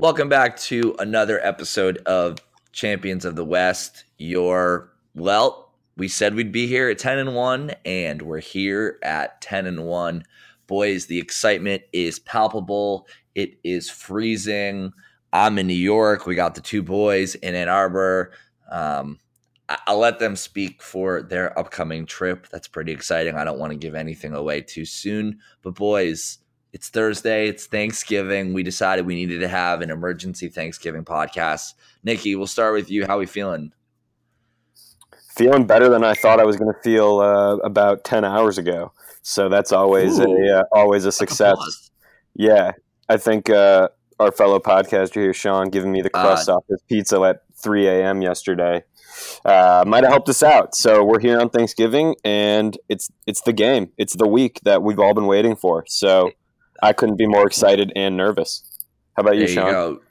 Welcome back to another episode of Champions of the West. Your well, we said we'd be here at 10 and 1 and we're here at 10 and 1. Boys, the excitement is palpable. It is freezing. I'm in New York. We got the two boys in Ann Arbor. Um, I'll let them speak for their upcoming trip. That's pretty exciting. I don't want to give anything away too soon. But, boys, it's Thursday. It's Thanksgiving. We decided we needed to have an emergency Thanksgiving podcast. Nikki, we'll start with you. How are we feeling? Feeling better than I thought I was going to feel uh, about ten hours ago. So that's always Ooh, a uh, always a success. Yeah, I think uh, our fellow podcaster here, Sean, giving me the uh, crust off his pizza at 3 a.m. yesterday uh, might have helped us out. So we're here on Thanksgiving, and it's it's the game. It's the week that we've all been waiting for. So I couldn't be more excited and nervous. How about you, there Sean? You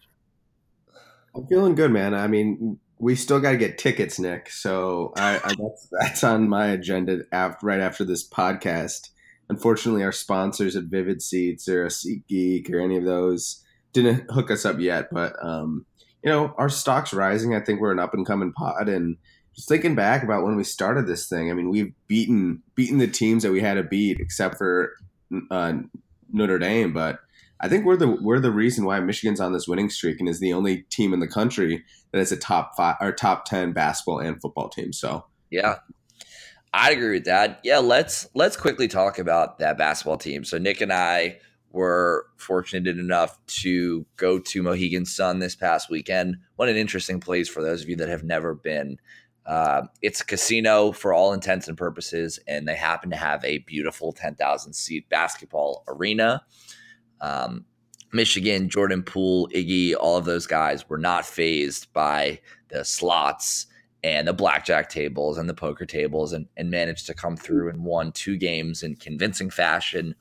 I'm feeling good, man. I mean, we still got to get tickets, Nick. So I, I, that's, that's on my agenda after, right after this podcast. Unfortunately, our sponsors at Vivid Seats or a SeatGeek or any of those didn't hook us up yet. But um, you know, our stock's rising. I think we're an up and coming pod, and just thinking back about when we started this thing. I mean, we've beaten beaten the teams that we had to beat, except for uh, Notre Dame, but I think we're the we're the reason why Michigan's on this winning streak and is the only team in the country that is a top five or top ten basketball and football team. So yeah, I'd agree with that. Yeah, let's let's quickly talk about that basketball team. So Nick and I were fortunate enough to go to Mohegan Sun this past weekend. What an interesting place for those of you that have never been. Uh, it's a casino for all intents and purposes, and they happen to have a beautiful 10,000 seat basketball arena. Um, Michigan, Jordan Poole, Iggy, all of those guys were not phased by the slots and the blackjack tables and the poker tables and, and managed to come through and won two games in convincing fashion.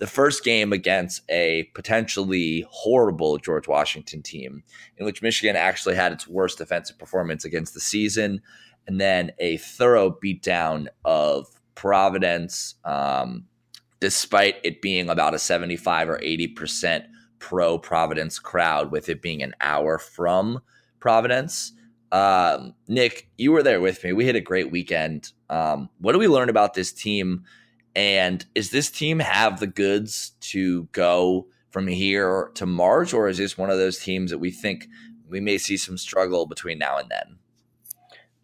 The first game against a potentially horrible George Washington team, in which Michigan actually had its worst defensive performance against the season and then a thorough beatdown of Providence, um, despite it being about a 75 or 80% pro Providence crowd, with it being an hour from Providence. Um, Nick, you were there with me. We had a great weekend. Um, what do we learn about this team? And is this team have the goods to go from here to March, or is this one of those teams that we think we may see some struggle between now and then?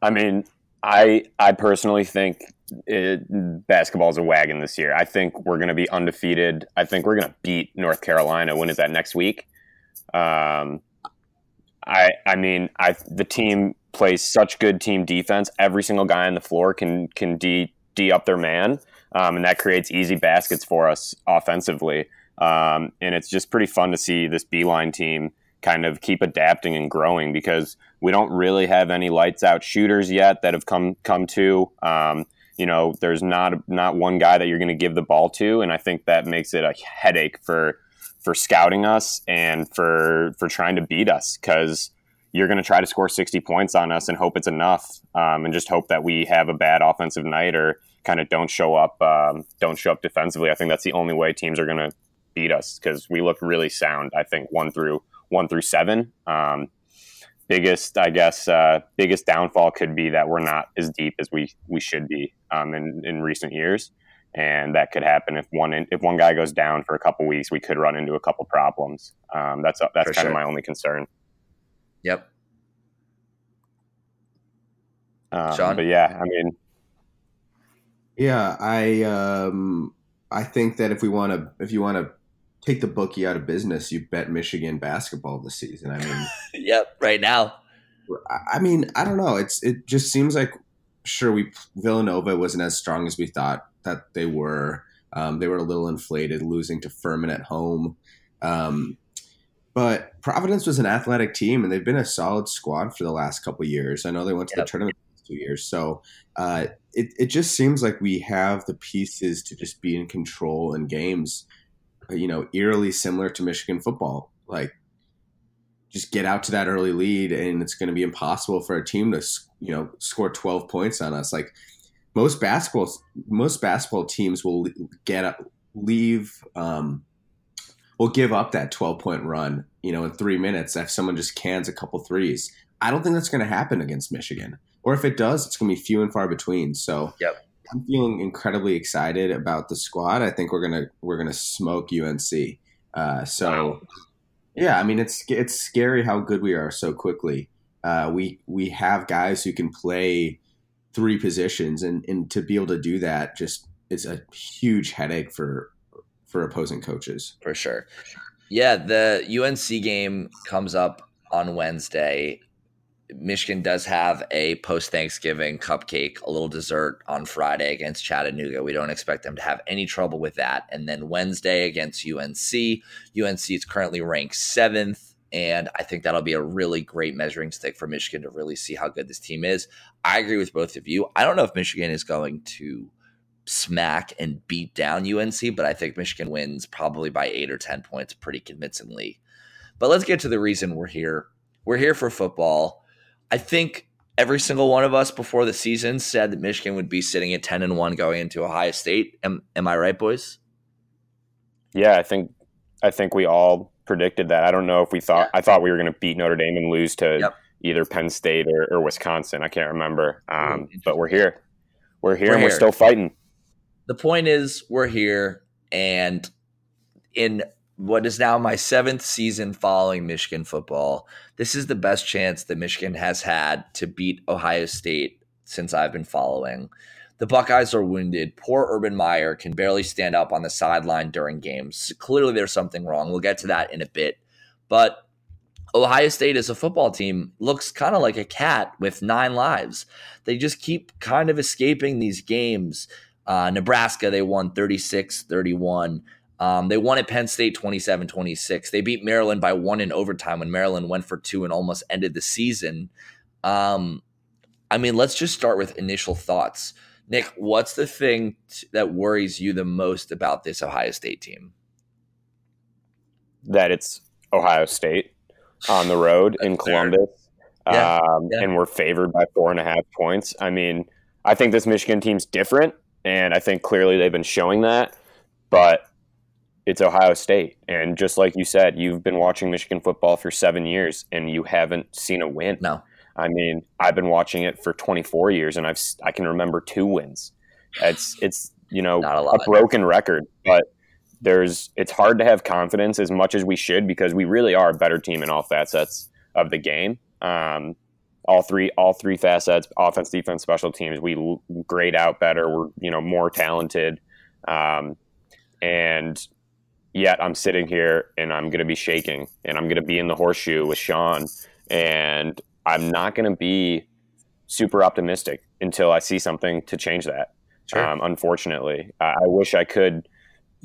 I mean, I I personally think it, basketball is a wagon this year. I think we're going to be undefeated. I think we're going to beat North Carolina. When is that next week? Um, I I mean, I the team plays such good team defense. Every single guy on the floor can can d d up their man, um, and that creates easy baskets for us offensively. Um, and it's just pretty fun to see this Beilein team kind of keep adapting and growing because we don't really have any lights out shooters yet that have come come to. Um, you know, there's not not one guy that you're going to give the ball to, and I think that makes it a headache for for scouting us and for for trying to beat us because you're going to try to score 60 points on us and hope it's enough, um, and just hope that we have a bad offensive night or kind of don't show up um, don't show up defensively. I think that's the only way teams are going to beat us because we look really sound. I think one through one through seven. Um, biggest, I guess, uh, biggest downfall could be that we're not as deep as we we should be um, in in recent years, and that could happen if one if one guy goes down for a couple weeks. We could run into a couple problems. Um, that's that's for kind sure. of my only concern. Yep. Um, Sean, but yeah, I mean, yeah, I um, I think that if we want to, if you want to take the bookie out of business, you bet Michigan basketball this season. I mean, yep, right now. I mean, I don't know. It's it just seems like sure we Villanova wasn't as strong as we thought that they were. Um, they were a little inflated, losing to Furman at home. Um, but Providence was an athletic team, and they've been a solid squad for the last couple years. I know they went to yep. the tournament two years, so uh, it it just seems like we have the pieces to just be in control in games you know, eerily similar to Michigan football. Like, just get out to that early lead, and it's going to be impossible for a team to, you know, score 12 points on us. Like, most basketball, most basketball teams will get up, leave, um, will give up that 12 point run, you know, in three minutes if someone just cans a couple threes. I don't think that's going to happen against Michigan. Or if it does, it's going to be few and far between. So yep. I'm feeling incredibly excited about the squad. I think we're gonna we're gonna smoke UNC. Uh, so yeah, I mean it's it's scary how good we are so quickly. Uh, we we have guys who can play three positions, and and to be able to do that just is a huge headache for for opposing coaches. For sure. Yeah, the UNC game comes up on Wednesday. Michigan does have a post Thanksgiving cupcake, a little dessert on Friday against Chattanooga. We don't expect them to have any trouble with that. And then Wednesday against UNC. UNC is currently ranked seventh. And I think that'll be a really great measuring stick for Michigan to really see how good this team is. I agree with both of you. I don't know if Michigan is going to smack and beat down UNC, but I think Michigan wins probably by eight or 10 points pretty convincingly. But let's get to the reason we're here. We're here for football. I think every single one of us before the season said that Michigan would be sitting at 10 and 1 going into Ohio State. Am, am I right, boys? Yeah, I think I think we all predicted that. I don't know if we thought yeah. I thought we were going to beat Notre Dame and lose to yep. either Penn State or, or, Wisconsin. I can't remember. Um, but we're here. We're here we're and we're still fighting the point is, we're here, and in what is now my seventh season following Michigan football, this is the best chance that Michigan has had to beat Ohio State since I've been following. The Buckeyes are wounded. Poor Urban Meyer can barely stand up on the sideline during games. Clearly, there's something wrong. We'll get to that in a bit. But Ohio State as a football team looks kind of like a cat with nine lives. They just keep kind of escaping these games. Uh, Nebraska, they won 36 31. Um, they won at Penn State 27 26. They beat Maryland by one in overtime when Maryland went for two and almost ended the season. Um, I mean, let's just start with initial thoughts. Nick, what's the thing t- that worries you the most about this Ohio State team? That it's Ohio State on the road in Columbus. Yeah, um, yeah. And we're favored by four and a half points. I mean, I think this Michigan team's different and I think clearly they've been showing that. But it's Ohio State, and just like you said, you've been watching Michigan football for seven years, and you haven't seen a win. No, I mean I've been watching it for 24 years, and I've I can remember two wins. It's it's you know a, a broken record, but there's it's hard to have confidence as much as we should because we really are a better team in all facets of the game. Um, all three all three facets offense defense special teams we grade out better we're you know more talented um, and yet i'm sitting here and i'm going to be shaking and i'm going to be in the horseshoe with sean and i'm not going to be super optimistic until i see something to change that sure. um, unfortunately I, I wish i could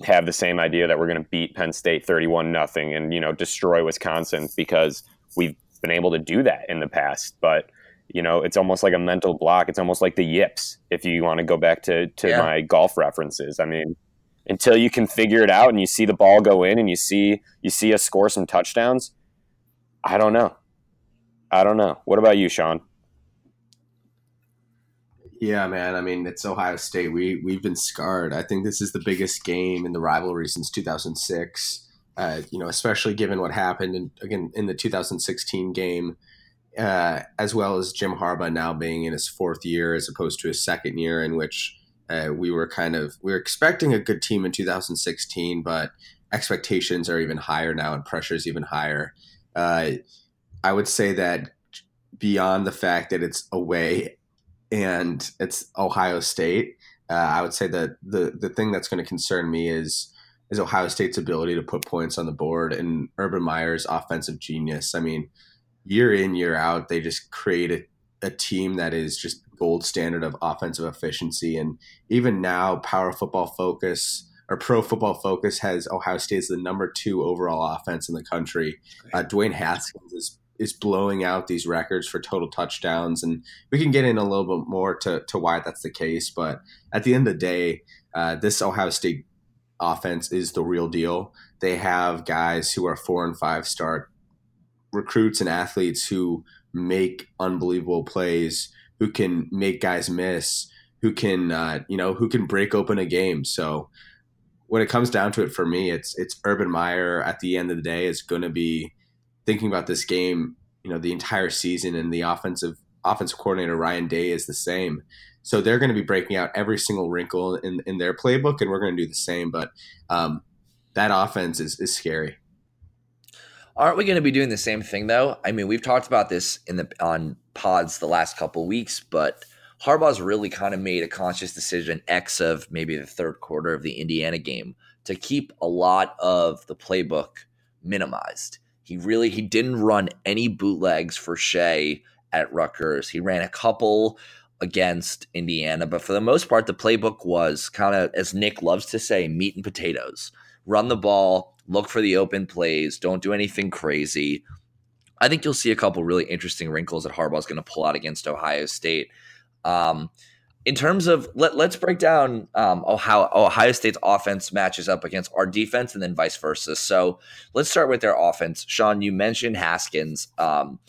have the same idea that we're going to beat penn state 31 nothing and you know destroy wisconsin because we've been able to do that in the past, but you know, it's almost like a mental block. It's almost like the yips, if you want to go back to, to yeah. my golf references. I mean, until you can figure it out and you see the ball go in and you see you see us score some touchdowns, I don't know. I don't know. What about you, Sean? Yeah, man. I mean, it's Ohio State. We we've been scarred. I think this is the biggest game in the rivalry since 2006. Uh, you know, especially given what happened in, again in the 2016 game, uh, as well as Jim Harbaugh now being in his fourth year as opposed to his second year, in which uh, we were kind of we were expecting a good team in 2016, but expectations are even higher now and pressure is even higher. Uh, I would say that beyond the fact that it's away and it's Ohio State, uh, I would say that the the thing that's going to concern me is is Ohio State's ability to put points on the board and Urban Meyer's offensive genius. I mean, year in, year out, they just create a, a team that is just gold standard of offensive efficiency. And even now, Power Football Focus or Pro Football Focus has Ohio State as the number two overall offense in the country. Uh, Dwayne Haskins is is blowing out these records for total touchdowns, and we can get in a little bit more to to why that's the case. But at the end of the day, uh, this Ohio State offense is the real deal. They have guys who are four and five star recruits and athletes who make unbelievable plays, who can make guys miss, who can uh, you know who can break open a game. So when it comes down to it, for me, it's it's Urban Meyer. At the end of the day, is going to be thinking about this game, you know, the entire season and the offensive offensive coordinator Ryan Day is the same. So they're going to be breaking out every single wrinkle in, in their playbook, and we're going to do the same. But um, that offense is, is scary. Aren't we going to be doing the same thing though? I mean, we've talked about this in the on pods the last couple weeks, but Harbaugh's really kind of made a conscious decision, X of maybe the third quarter of the Indiana game, to keep a lot of the playbook minimized. He really he didn't run any bootlegs for Shea at Rutgers. He ran a couple against Indiana, but for the most part, the playbook was kind of, as Nick loves to say, meat and potatoes. Run the ball, look for the open plays, don't do anything crazy. I think you'll see a couple really interesting wrinkles that Harbaugh's going to pull out against Ohio State. Um, in terms of let, us break down um, how Ohio State's offense matches up against our defense and then vice versa. So let's start with their offense. Sean, you mentioned Haskins. Um,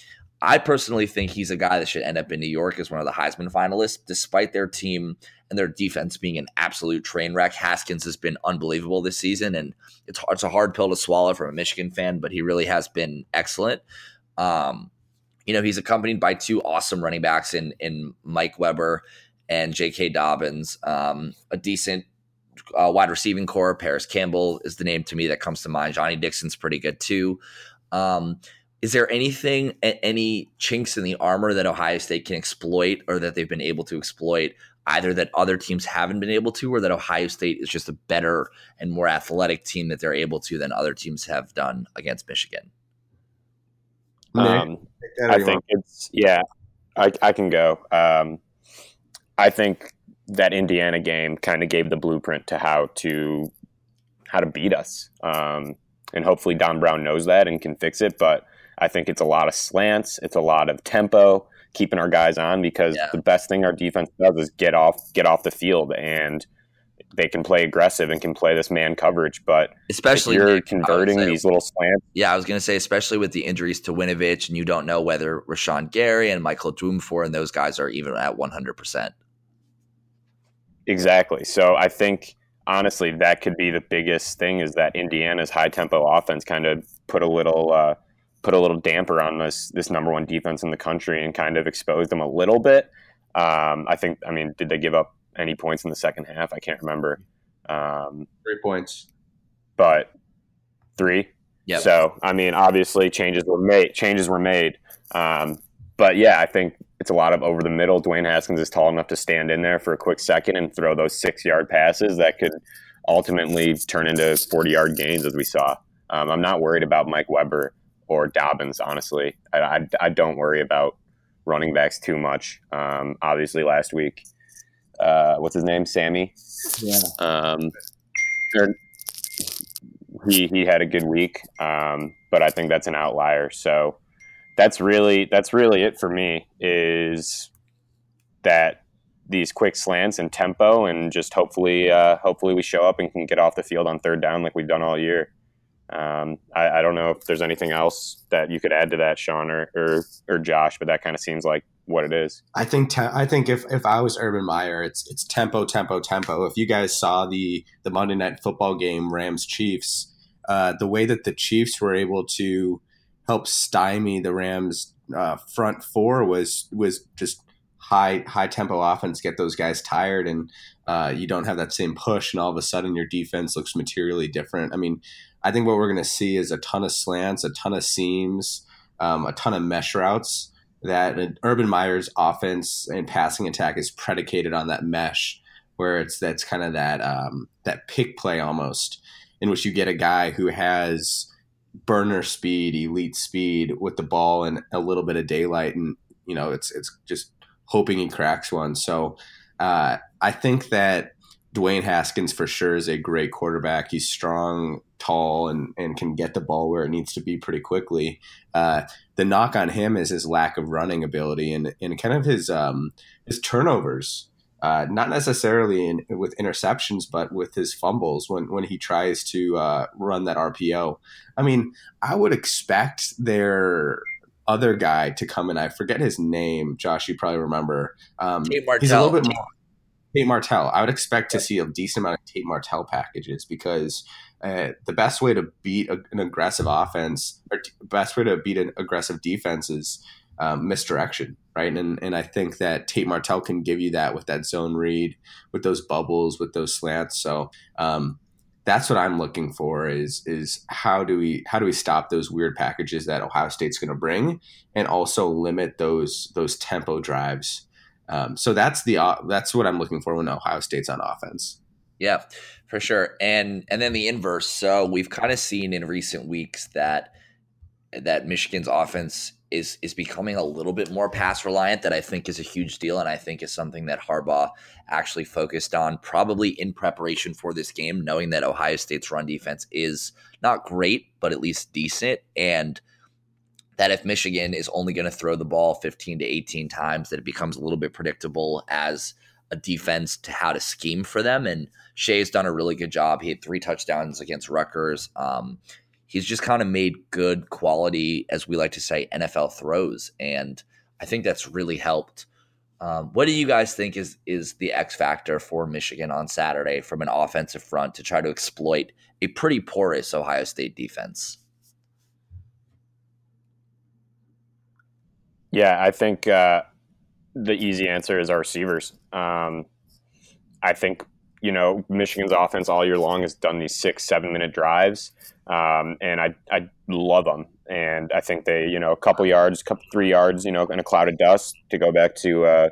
I personally think he's a guy that should end up in New York as one of the Heisman finalists, despite their team and their defense being an absolute train wreck. Haskins has been unbelievable this season, and it's it's a hard pill to swallow from a Michigan fan, but he really has been excellent. Um, you know, he's accompanied by two awesome running backs in in Mike Weber and J.K. Dobbins, um, a decent uh, wide receiving core. Parris Campbell is the name to me that comes to mind. Johnnie Dixon's pretty good too. Um, is there anything, any chinks in the armor that Ohio State can exploit or that they've been able to exploit, either that other teams haven't been able to, or that Ohio State is just a better and more athletic team that they're able to than other teams have done against Michigan? Um, I think it's, yeah, I, I can go. Um, I think that Indiana game kind of gave the blueprint to how to how to beat us. Um, and hopefully Don Brown knows that and can fix it. But I think it's a lot of slants, it's a lot of tempo, keeping our guys on because yeah. the best thing our defense does is get off get off the field and they can play aggressive and can play this man coverage. But especially you're converting say, these little slants. Yeah, I was going to say, especially with the injuries to Winovich, and you don't know whether Rashan Gary and Michael Dwumfour and those guys are even at 100. percent Exactly. So I think honestly that could be the biggest thing is that Indiana's high tempo offense kind of put a little uh, put a little damper on this this number one defense in the country and kind of exposed them a little bit. Um, I think. I mean, did they give up any points in the second half? I can't remember. Um, three points, but three. Yeah. So I mean, obviously changes were made. Changes were made. Um, but yeah, I think it's a lot of over the middle. Dwayne Haskins is tall enough to stand in there for a quick second and throw those six yard passes that could ultimately turn into 40 yard gains, as we saw. Um, I'm not worried about Mike Weber or Dobbins, honestly. I, I, I don't worry about running backs too much. Um, obviously, last week, uh, what's his name? Sammy? Yeah. Um, he, he had a good week, um, but I think that's an outlier. So that's really that's really it for me is that these quick slants and tempo and just hopefully uh, hopefully we show up and can get off the field on third down like we've done all year. Um, I, I, don't know if there's anything else that you could add to that, Sean or or, or Josh, but that kind of seems like what it is. I think te- I think if, if I was Urban Meyer, it's it's tempo, tempo, tempo. If you guys saw the the Monday Night Football game, Rams Chiefs, uh, the way that the Chiefs were able to help stymie the Rams uh, front four was was just high high tempo offense, get those guys tired, and uh, you don't have that same push, and all of a sudden your defense looks materially different. I mean, I think what we're going to see is a ton of slants, a ton of seams, um, a ton of mesh routes. That Urban Meyer's offense and passing attack is predicated on that mesh, where it's that's kind of that um, that pick play almost, in which you get a guy who has burner speed, elite speed with the ball and a little bit of daylight, and you know it's it's just hoping he cracks one. So uh, I think that Dwayne Haskins for sure is a great quarterback. He's strong, tall, and and can get the ball where it needs to be pretty quickly. Uh, the knock on him is his lack of running ability and and kind of his um, his turnovers. Uh, not necessarily in, with interceptions, but with his fumbles when, when he tries to uh, run that RPO. I mean, I would expect their other guy to come in. I forget his name. Josh, you probably remember. Um. He's a little bit more. Tate Martell. I would expect to see a decent amount of Tate Martell packages because uh, the best way to beat a, an aggressive offense or t- best way to beat an aggressive defense is um, misdirection, right? And and I think that Tate Martell can give you that with that zone read, with those bubbles, with those slants. So um, that's what I'm looking for is is how do we how do we stop those weird packages that Ohio State's going to bring, and also limit those those tempo drives. Um, so that's the uh, that's what I'm looking for when Ohio State's on offense. Yeah, for sure. And and then the inverse. So we've kind of seen in recent weeks that that Michigan's offense is is becoming a little bit more pass reliant that I think is a huge deal and I think is something that Harbaugh actually focused on probably in preparation for this game knowing that Ohio State's run defense is not great but at least decent and that if Michigan is only going to throw the ball 15 to 18 times that it becomes a little bit predictable as a defense to how to scheme for them and Shea's done a really good job. He had three touchdowns against Rutgers. Um, he's just kind of made good quality, as we like to say, NFL throws, and I think that's really helped. Um, what do you guys think is is the X factor for Michigan on Saturday from an offensive front to try to exploit a pretty porous Ohio State defense? Yeah, I think uh, the easy answer is our receivers. Um, I think you know Michigan's offense all year long has done these six, seven minute drives um, and I I love them. And I think they, you know, a couple yards, couple three yards, you know, in a cloud of dust to go back to uh,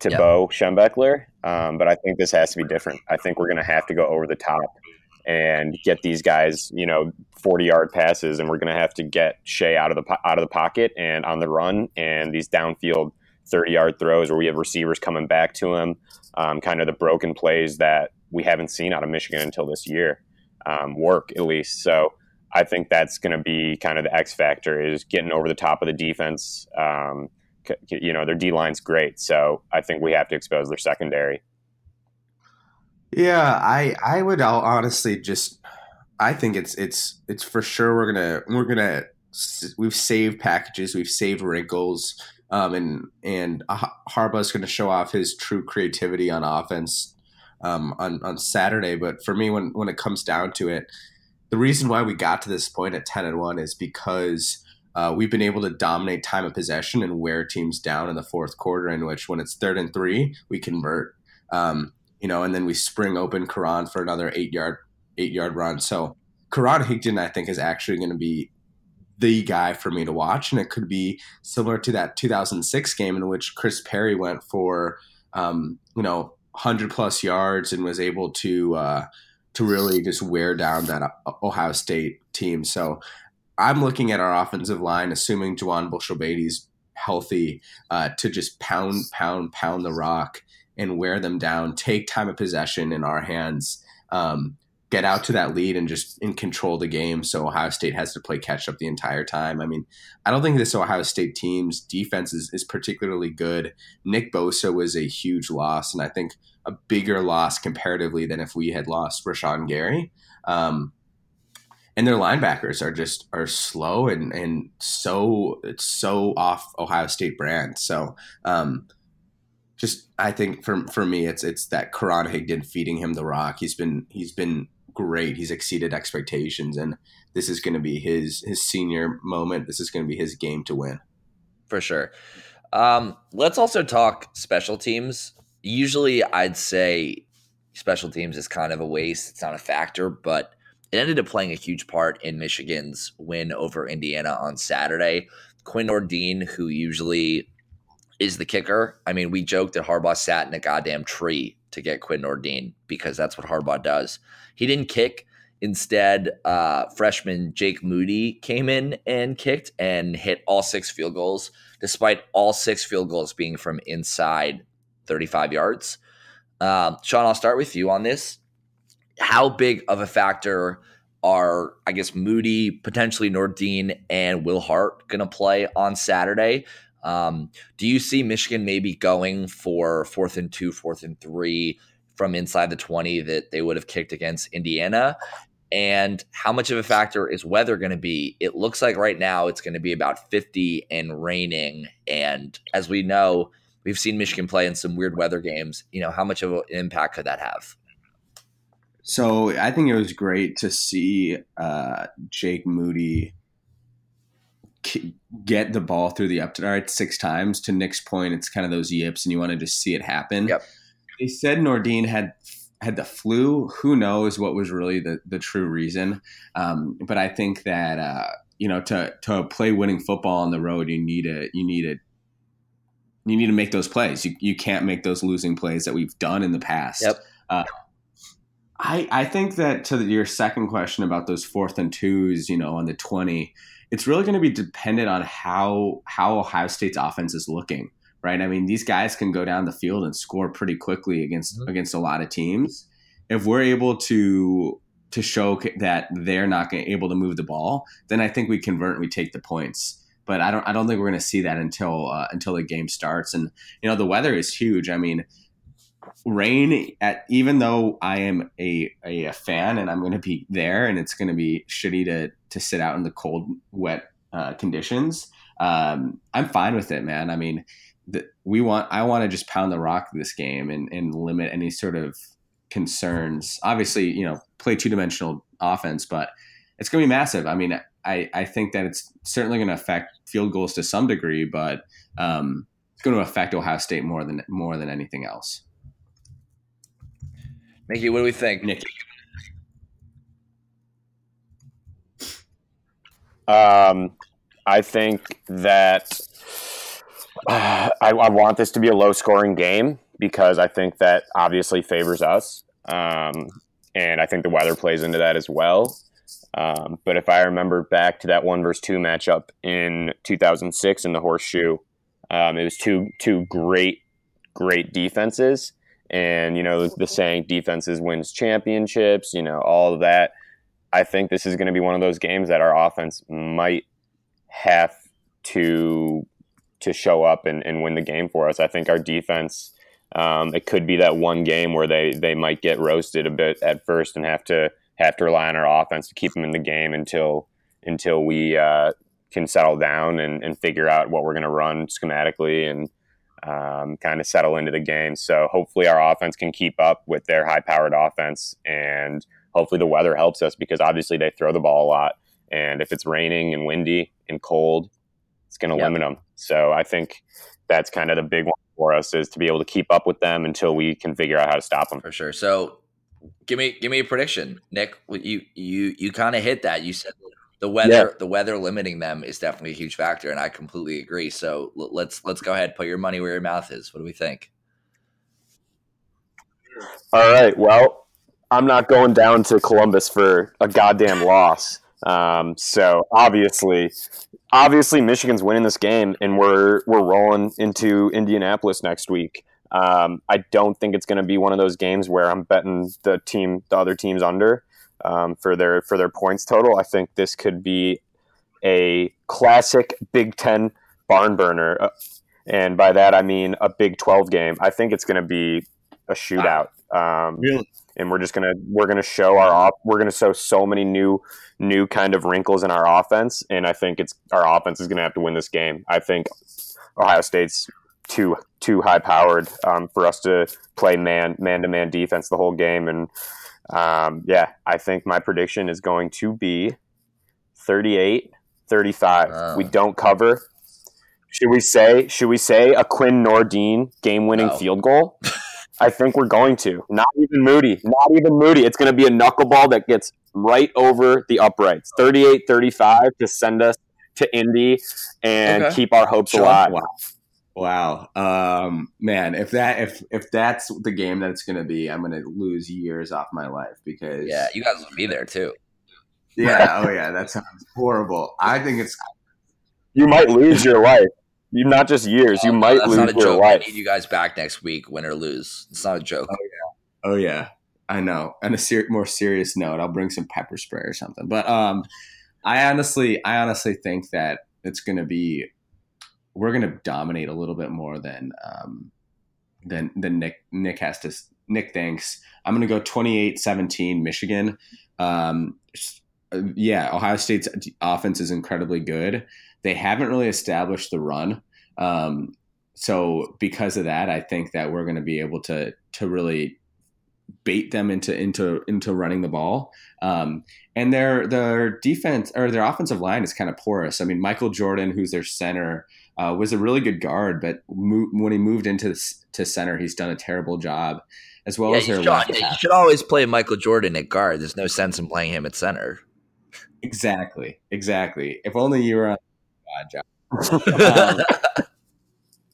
to yep. Bo Schembechler. Um, but I think this has to be different. I think we're going to have to go over the top and get these guys, you know, 40 yard passes, and we're going to have to get Shea out of the out of the pocket and on the run, and these downfield 30 yard throws where we have receivers coming back to him, um, kind of the broken plays that we haven't seen out of Michigan until this year um, work at least. So I think that's going to be kind of the X factor is getting over the top of the defense. Um, you know, their D line's great, so I think we have to expose their secondary. Yeah, I I would honestly just I think it's it's it's for sure we're gonna we're gonna we've saved packages, we've saved wrinkles, um, and and Harbaugh's to show off his true creativity on offense um, on on Saturday. But for me, when when it comes down to it, the reason why we got to this point at ten and one is because uh, we've been able to dominate time of possession and wear teams down in the fourth quarter. In which, when it's third and three, we convert. Um, you know, and then we spring open Karan for another eight yard eight yard run. So Karan Higdon, I think, is actually going to be the guy for me to watch, and it could be similar to that 2006 game in which Chris Perry went for, um, you know, hundred plus yards and was able to uh, to really just wear down that Ohio State team. So I'm looking at our offensive line, assuming Juwann Bushell-Beatty's healthy, uh, to just pound, pound, pound the rock and wear them down. Take time of possession in our hands. Um, get out to that lead and just in control the game. So Ohio State has to play catch up the entire time. I mean, I don't think this Ohio State team's defense is, is particularly good. Nick Bosa was a huge loss, and I think a bigger loss comparatively than if we had lost Rashan Gary. Um, and their linebackers are just are slow and and so it's so off Ohio State brand. So um, just I think for for me it's it's that Karan Higdon feeding him the rock. He's been he's been great. He's exceeded expectations, and this is going to be his his senior moment. This is going to be his game to win, for sure. Um, let's also talk special teams. Usually, I'd say special teams is kind of a waste. It's not a factor, but it ended up playing a huge part in Michigan's win over Indiana on Saturday. Quinn Nordin, who usually is the kicker. I mean, we joked that Harbaugh sat in a goddamn tree to get Quinn Nordin because that's what Harbaugh does. He didn't kick. Instead, uh, freshman Jake Moody came in and kicked and hit all six field goals, despite all six field goals being from inside 35 yards. Um, Sean, I'll start with you on this. How big of a factor are, I guess, Moody, potentially Nordin, and Will Hart going to play on Saturday? Um, do you see Michigan maybe going for fourth and two, fourth and three from inside the 20 that they would have kicked against Indiana? And how much of a factor is weather going to be? It looks like right now it's going to be about 50 and raining. And as we know, we've seen Michigan play in some weird weather games. You know, how much of an impact could that have? So I think it was great to see uh, Jake Moody get the ball through the up to right six times. To Nick's point, it's kind of those yips, and you want to just see it happen. Yep. They said Nordin had had the flu. Who knows what was really the the true reason? Um, but I think that uh, you know to to play winning football on the road, you need a you need a you need to make those plays. You you can't make those losing plays that we've done in the past. Yep. Uh, I I think that to your second question about those fourth and twos, you know, on the twenty, it's really going to be dependent on how how Ohio State's offense is looking right? I mean, these guys can go down the field and score pretty quickly against mm-hmm. against a lot of teams. If we're able to to show that they're not gonna, able to move the ball, then I think we convert and we take the points. But I don't I don't think we're going to see that until uh, until the game starts. And you know, the weather is huge. I mean, rain at even though I am a, a, a fan and I'm going to be there and it's going to be shitty to to sit out in the cold, wet uh, conditions. Um, I'm fine with it, man. I mean, that we want I want to just pound the rock this game and, and limit any sort of concerns. Obviously, you know, play two dimensional offense, but it's going to be massive. I mean, I, I think that it's certainly going to affect field goals to some degree, but um, it's going to affect Ohio State more than more than anything else. Mickey, what do we think? Nick. Um, I think that I, I, want this to be a low scoring game because I think that obviously favors us. Um, and I think the weather plays into that as well. Um, but if I remember back to that one versus two matchup in 2006 in the horseshoe, um, it was two two great great defenses, and you know the saying "defenses wins championships." You know all of that. I think this is going to be one of those games that our offense might have to to show up and, and win the game for us. I think our defense, um, it could be that one game where they they might get roasted a bit at first and have to have to rely on our offense to keep them in the game until until we uh, can settle down and, and figure out what we're going to run schematically and um, kind of settle into the game. So hopefully our offense can keep up with their high powered offense and hopefully the weather helps us because obviously they throw the ball a lot. And if it's raining and windy and cold, it's going to yep. limit them. So I think that's kind of the big one for us is to be able to keep up with them until we can figure out how to stop them. For sure. So give me give me a prediction, Nick. You you you kind of hit that. You said the weather yeah. the weather limiting them is definitely a huge factor, and I completely agree. So let's let's go ahead, put your money where your mouth is. What do we think? All right. Well, I'm not going down to Columbus for a goddamn loss. Um, so obviously, obviously Michigan's winning this game, and we're we're rolling into Indianapolis next week. Um, I don't think it's going to be one of those games where I'm betting the team, the other teams under um, for their for their points total. I think this could be a classic Big Ten barn burner, uh, and by that I mean a Big Twelve game. I think it's going to be a shootout. Um, really? And we're just gonna we're gonna show our off we're gonna show so many new new kind of wrinkles in our offense, and I think it's our offense is going to have to win this game. I think Ohio State's too too high powered um, for us to play man man to man defense the whole game, and um, yeah, I think my prediction is going to be 38 35. We don't cover. Should we say should we say a Quinn Nordin game winning no. field goal? I think we're going to. Not even Moody. Not even Moody. It's going to be a knuckleball that gets right over the uprights. 38 35 to send us to Indy and okay. keep our hopes sure. alive. Wow. Wow. Um, man, if that if if that's the game that it's going to be, I'm going to lose years off my life because Yeah, you guys will be there too. Yeah, oh yeah, that sounds horrible. I think it's you might lose your life. You not just years, you oh, might lose your joke. life. I need you guys back next week, win or lose. It's not a joke. Oh yeah. Oh yeah. I know. On a ser- more serious note, I'll bring some pepper spray or something. But um, I honestly, I honestly think that it's going to be, we're going to dominate a little bit more than um, than than Nick Nick has to. Nick thinks I'm going to go 28-17 Michigan. Um, yeah, Ohio State's offense is incredibly good. They haven't really established the run. Um, so because of that, I think that we're going to be able to to really bait them into into into running the ball. Um, and their their defense or their offensive line is kind of porous. I mean, Michael Jordan, who's their center, uh, was a really good guard, but mo- when he moved into to center, he's done a terrible job. As well yeah, as their you should, you should always play Michael Jordan at guard. There's no sense in playing him at center. Exactly, exactly. If only you were on God, John. Um,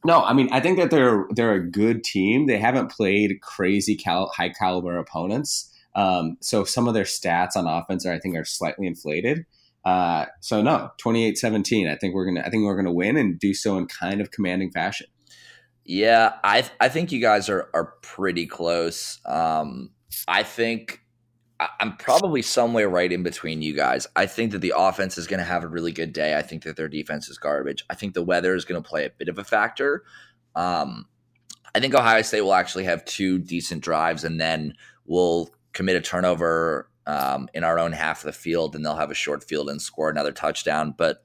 no, I mean, I think that they're they're a good team. They haven't played crazy cal- high caliber opponents, um, so some of their stats on offense are, I think, are slightly inflated. Uh, so no, 28-17. I think we're gonna I think we're gonna win and do so in kind of commanding fashion. Yeah, I I think you guys are are pretty close. Um, I think I'm probably somewhere right in between you guys. I think that the offense is going to have a really good day. I think that their defense is garbage. I think the weather is going to play a bit of a factor. Um, I think Ohio State will actually have two decent drives, and then we'll commit a turnover um, in our own half of the field, and they'll have a short field and score another touchdown. But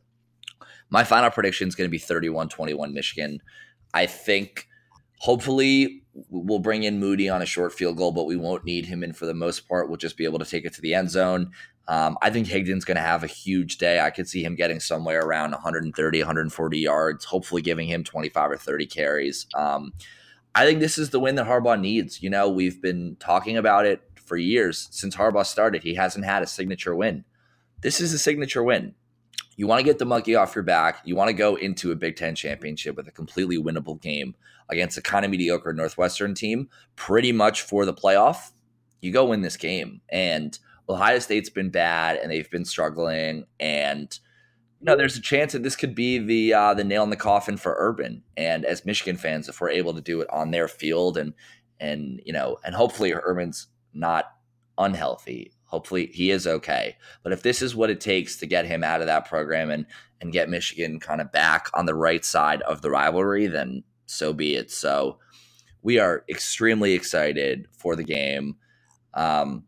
my final prediction is going to be 31 21 Michigan. I think hopefully we'll bring in Moody on a short field goal, but we won't need him And for the most part. We'll just be able to take it to the end zone. Um, I think Higdon's going to have a huge day. I could see him getting somewhere around 130, 140 yards, hopefully giving him 25 or 30 carries. Um, I think this is the win that Harbaugh needs. You know, we've been talking about it for years since Harbaugh started. He hasn't had a signature win. This is a signature win. You want to get the monkey off your back. You want to go into a Big Ten championship with a completely winnable game against a kind of mediocre Northwestern team, pretty much for the playoff. You go win this game. And Ohio State's been bad and they've been struggling. And you know, there's a chance that this could be the uh, the nail in the coffin for Urban. And as Michigan fans, if we're able to do it on their field and and you know, and hopefully Urban's not unhealthy. Hopefully he is okay. But if this is what it takes to get him out of that program and and get Michigan kind of back on the right side of the rivalry, then so be it. So we are extremely excited for the game. Um,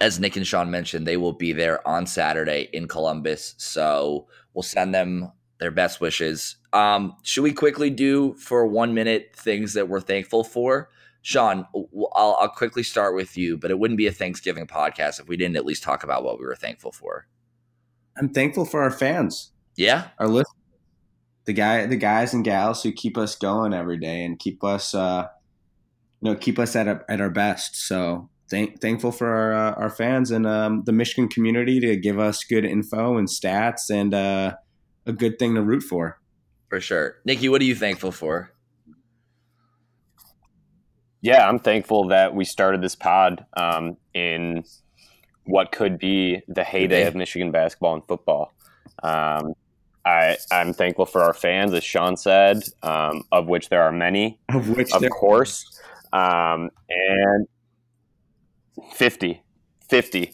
as Nick and Sean mentioned, they will be there on Saturday in Columbus. So we'll send them their best wishes. Um, should we quickly do for one minute things that we're thankful for? Sean, I'll, I'll quickly start with you, but it wouldn't be a Thanksgiving podcast if we didn't at least talk about what we were thankful for. I'm thankful for our fans, Yeah, our listeners, the guy, the guys and gals who keep us going every day and keep us, uh, you know, keep us at our, at our best. So thank, thankful for our uh, our fans and um, the Michigan community to give us good info and stats and uh, a good thing to root for. for sure. Nikki, what are you thankful for? Yeah, I'm thankful that we started this pod um, in what could be the heyday of Michigan basketball and football. Um, I, I'm thankful for our fans, as Sean said, um, of which there are many, Of which of there- course, um, and 50, 50.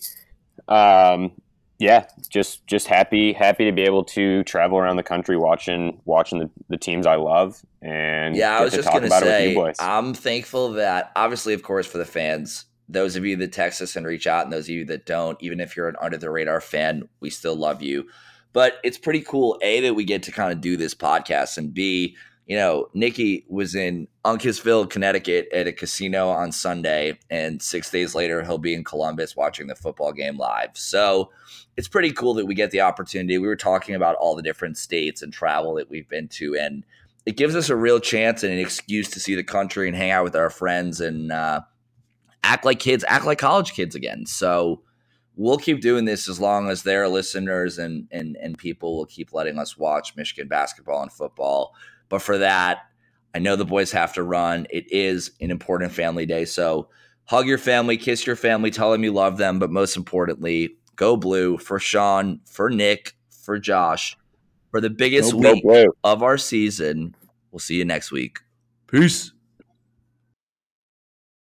Um, yeah, just just happy happy to be able to travel around the country watching watching the, the teams I love and Yeah, I was to just talk gonna about it with say, you boys. I'm thankful that obviously, of course, for the fans, those of you that text us and reach out, and those of you that don't, even if you're an under the radar fan, we still love you. But it's pretty cool, a that we get to kind of do this podcast, and b, you know, Nikki was in Uncasville, Connecticut, at a casino on Sunday, and six days later he'll be in Columbus watching the football game live. So it's pretty cool that we get the opportunity. We were talking about all the different states and travel that we've been to, and it gives us a real chance and an excuse to see the country and hang out with our friends and uh, act like kids, act like college kids again. So we'll keep doing this as long as there are listeners and and and people will keep letting us watch Michigan basketball and football. But for that, I know the boys have to run. It is an important family day, so hug your family, kiss your family, tell them you love them, but most importantly, go blue for Sean, for Nick, for Josh, for the biggest Go week Blue. of our season. We'll see you next week. Peace.